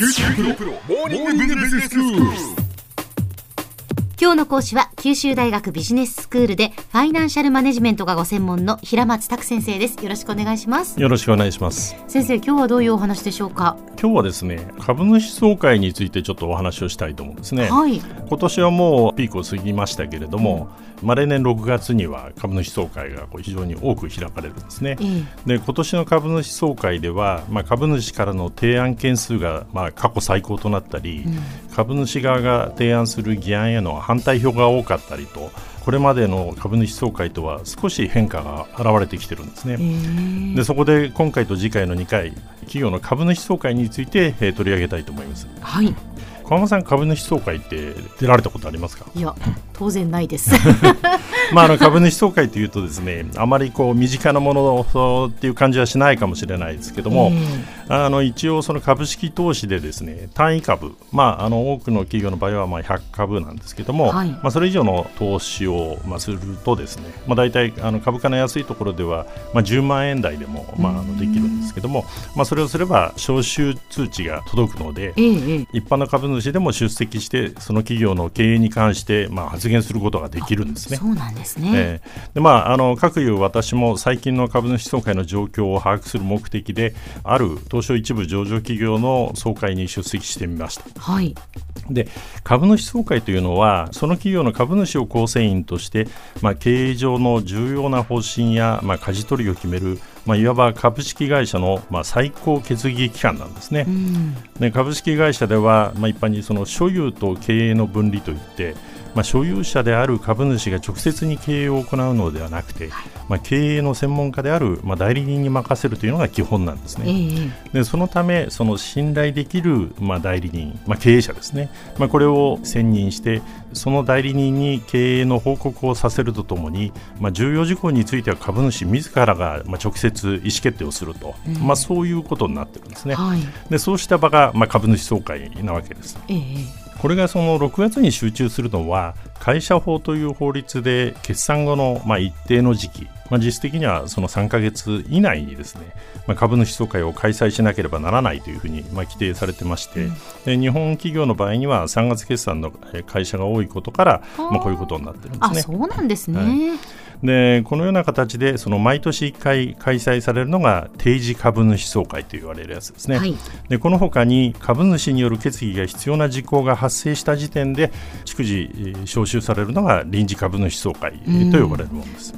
九州大学モーニングビジネススクール。今日の講師は九州大学ビジネススクールでファイナンシャルマネジメントがご専門の平松卓先生です。よろしくお願いします。よろしくお願いします。先生今日はどういうお話でしょうか？今日はですね株主総会についてちょっとお話をしたいと思うんですね、はい。今年はもうピークを過ぎましたけれども、まあ、例年6月には株主総会がこう非常に多く開かれるんですね。ええ。で今年の株主総会では、まあ、株主からの提案件数が、まあ、過去最高となったり、株主側が提案する議案への反対票が多かったりとこれまでの株主総会とは少し変化が現れてきてるんですね。ええでそこで今回と次回の2回企業の株主総会について、えー取り上げたいと思います。はい。小浜さん株主総会って出られたことありますか？いや当然ないです。まあ、あの株主総会というとですねあまりこう身近なものっていう感じはしないかもしれないですけども、あの一応その株式投資でですね単位株、まあ、あの多くの企業の場合はまあ100株なんですけども、はい。まあ、それ以上の投資をまあするとですね、まあ、大体あの株価の安いところではまあ10万円台でもまああのできるんですけども、まあ、それをすれば招集通知が届くので、ええええ。一般の株主でも出席してその企業の経営に関してまあ発言することができるんですね。そうなんですね、えーでまあ、あの各いう私も最近の株主総会の状況を把握する目的である東証一部上場企業の総会に出席してみました。はい。で株主総会というのはその企業の株主を構成員として、まあ、経営上の重要な方針や、まあ、舵取りを決める、まあ、いわば株式会社の、まあ、最高決議機関なんですね。うん。で株式会社では、まあ、一般にその所有と経営の分離といって、まあ、所有者である株主が直接に経営を行うのではなくて、まあ、経営の専門家である、まあ、代理人に任せるというのが基本なんですえね。えでそのためその信頼できる、まあ、代理人、まあ、経営者ですね、まあ、これを選任してその代理人に経営の報告をさせるとともに、まあ、重要事項については株主自らが、まあ、直接意思決定をすると、まあ、そういうことになってるんですね。はい。でそうした場が、まあ、株主総会なわけです。ええこれがその6月に集中するのは会社法という法律で決算後のまあ一定の時期、まあ、実質的にはその3ヶ月以内にですね、まあ、株主総会を開催しなければならないというふうにまあ規定されてまして、で日本企業の場合には3月決算のえー会社が多いことから、まあ、こういうことになってるんですね。あそうなんですね、はいでこのような形でその毎年1回開催されるのが定時株主総会と言われるやつですね。はいでこの他に株主による決議が必要な事項が発生した時点で逐次えー招集されるのが臨時株主総会えーと呼ばれるものです。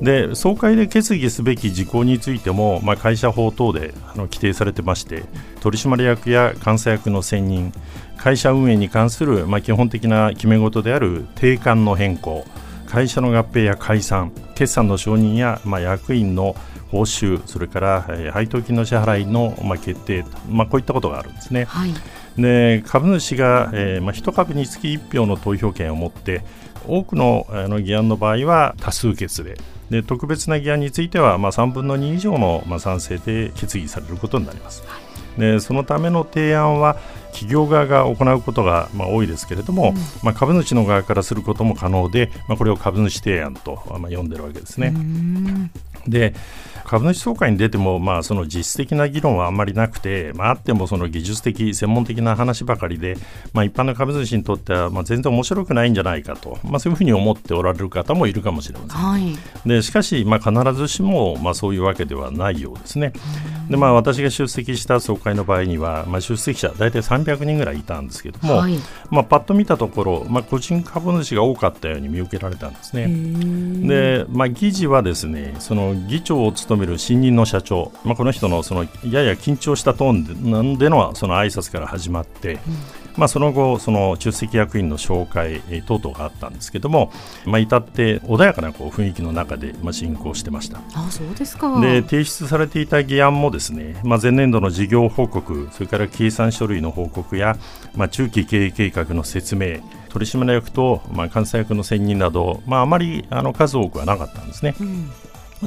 で総会で決議すべき事項についても、まあ、会社法等であの規定されてまして取締役や監査役の選任会社運営に関する、まあ、基本的な決め事である定款の変更会社の合併や解散決算の承認や、まあ、役員の報酬それから、えー配当金の支払いの、まあ、決定、まあ、こういったことがあるんですね。はいで株主が、えーまあ、1株につき1票の投票権を持って多くのあの議案の場合は多数決でで特別な議案については、まあ、3分の2以上の、まあ、賛成で決議されることになります。でそのための提案は企業側が行うことが、まあ、多いですけれども、まあ、株主の側からすることも可能で、まあ、これを株主提案と、まあ、呼んでるわけですね。うんで株主総会に出ても、まあ、その実質的な議論はあんまりなくて、まあ、あってもその技術的、専門的な話ばかりで、まあ、一般の株主にとっては、まあ、全然面白くないんじゃないかと、まあ、そういうふうに思っておられる方もいるかもしれません。はいでしかし、まあ、必ずしも、まあ、そういうわけではないようですね。でまあ、私が出席した総会の場合には、まあ、出席者大体300人ぐらいいたんですけども、はいまあ、パッと見たところ、まあ、個人株主が多かったように見受けられたんですね。で、まあ、議事はですねその議長を務める新任の社長、まあ、この人のそのやや緊張したトーンでなんでのその挨拶から始まって、まあ、その後その出席役員の紹介えー等々があったんですけども、まあ、至って穏やかなこう雰囲気の中でまあ進行してました。あそうですかで提出されていた議案もですね、まあ、前年度の事業報告それから計算書類の報告や、まあ、中期経営計画の説明取締役と、まあ、監査役の選任など、まあ、あまりあの数多くはなかったんですね。うん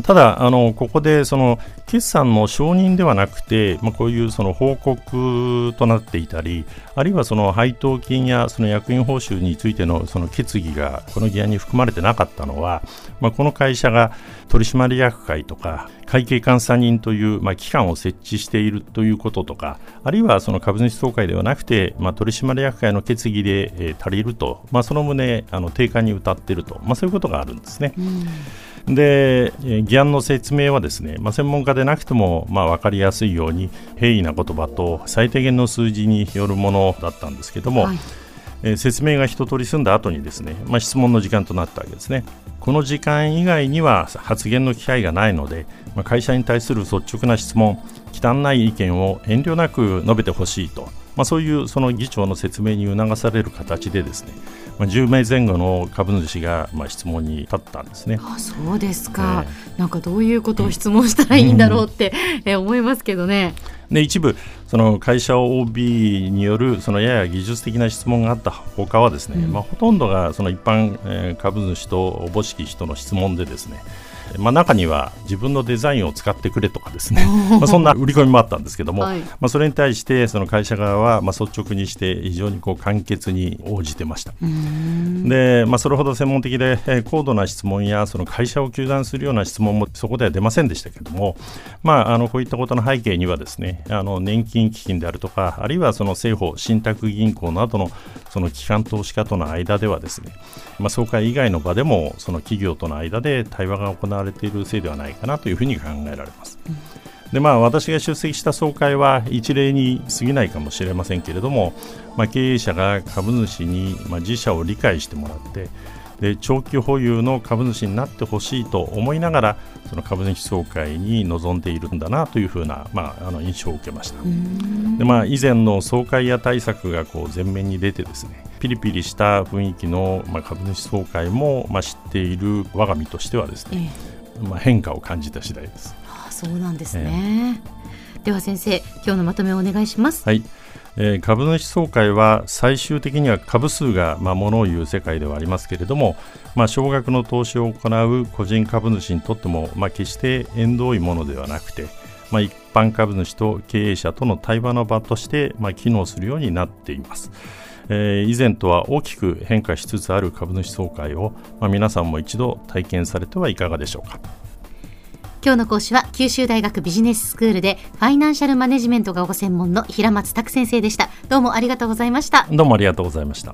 ただあの、ここでその決算の承認ではなくて、まあ、こういうその報告となっていたり、あるいはその配当金やその役員報酬についてのその決議がこの議案に含まれてなかったのは、まあ、この会社が取締役会とか会計監査人という、まあ、機関を設置しているということとか、あるいはその株主総会ではなくて、まあ、取締役会の決議で、えー、足りると、まあ、その旨あの定款に謳っていると、まあ、そういうことがあるんですね。うんで議案の説明はですね、まあ、専門家でなくても、まあ、分かりやすいように平易な言葉と最低限の数字によるものだったんですけども、はい、えー、説明が一通り済んだ後にですね、まあ、質問の時間となったわけですね。この時間以外には発言の機会がないので、まあ、会社に対する率直な質問、忌憚ない意見を遠慮なく述べてほしいと、まあ、そういうその議長の説明に促される形でですね、まあ、10名前後の株主がまあ質問に立ったんですね。あそうですか、えー、なんかどういうことを質問したらいいんだろうって、うん、え思いますけどね。で一部その会社 OB によるそのやや技術的な質問があったほかはですね、うん、まあ、ほとんどがその一般、えー、株主とおぼしき人の質問でですねまあ、中には自分のデザインを使ってくれとかですね。まあそんな売り込みもあったんですけども、はい、まあ、それに対してその会社側はまあ率直にして非常にこう簡潔に応じてました。で、まあ、それほど専門的で、えー、高度な質問やその会社を糾弾するような質問もそこでは出ませんでしたけども、まあ、あのこういったことの背景にはですねあの年金基金であるとかあるいはその政府信託銀行などのその機関投資家との間ではですね、まあ、総会以外の場でもその企業との間で対話が行われているせいではないかなというふうに考えられます。でまあ、私が出席した総会は一例に過ぎないかもしれませんけれども、まあ、経営者が株主に、まあ、自社を理解してもらってで長期保有の株主になってほしいと思いながらその株主総会に臨んでいるんだなというふうな、まあ、あの印象を受けました。で、まあ、以前の総会や対策がこう前面に出てですねピリピリした雰囲気の、まあ、株主総会も、まあ、知っている我が身としてはですね、ええ。まあ、変化を感じた次第です。あそうなんですね、えー、では先生今日のまとめをお願いします。はいえー、株主総会は最終的には株数が、まあ、ものを言う世界ではありますけれども、まあ、少額の投資を行う個人株主にとっても、まあ、決して縁遠いものではなくて、まあ、一般株主と経営者との対話の場として、まあ、機能するようになっています。えー、以前とは大きく変化しつつある株主総会を、まあ、皆さんも一度体験されてはいかがでしょうか。今日の講師は九州大学ビジネススクールでファイナンシャルマネジメントがご専門の平松卓先生でした。どうもありがとうございました。どうもありがとうございました。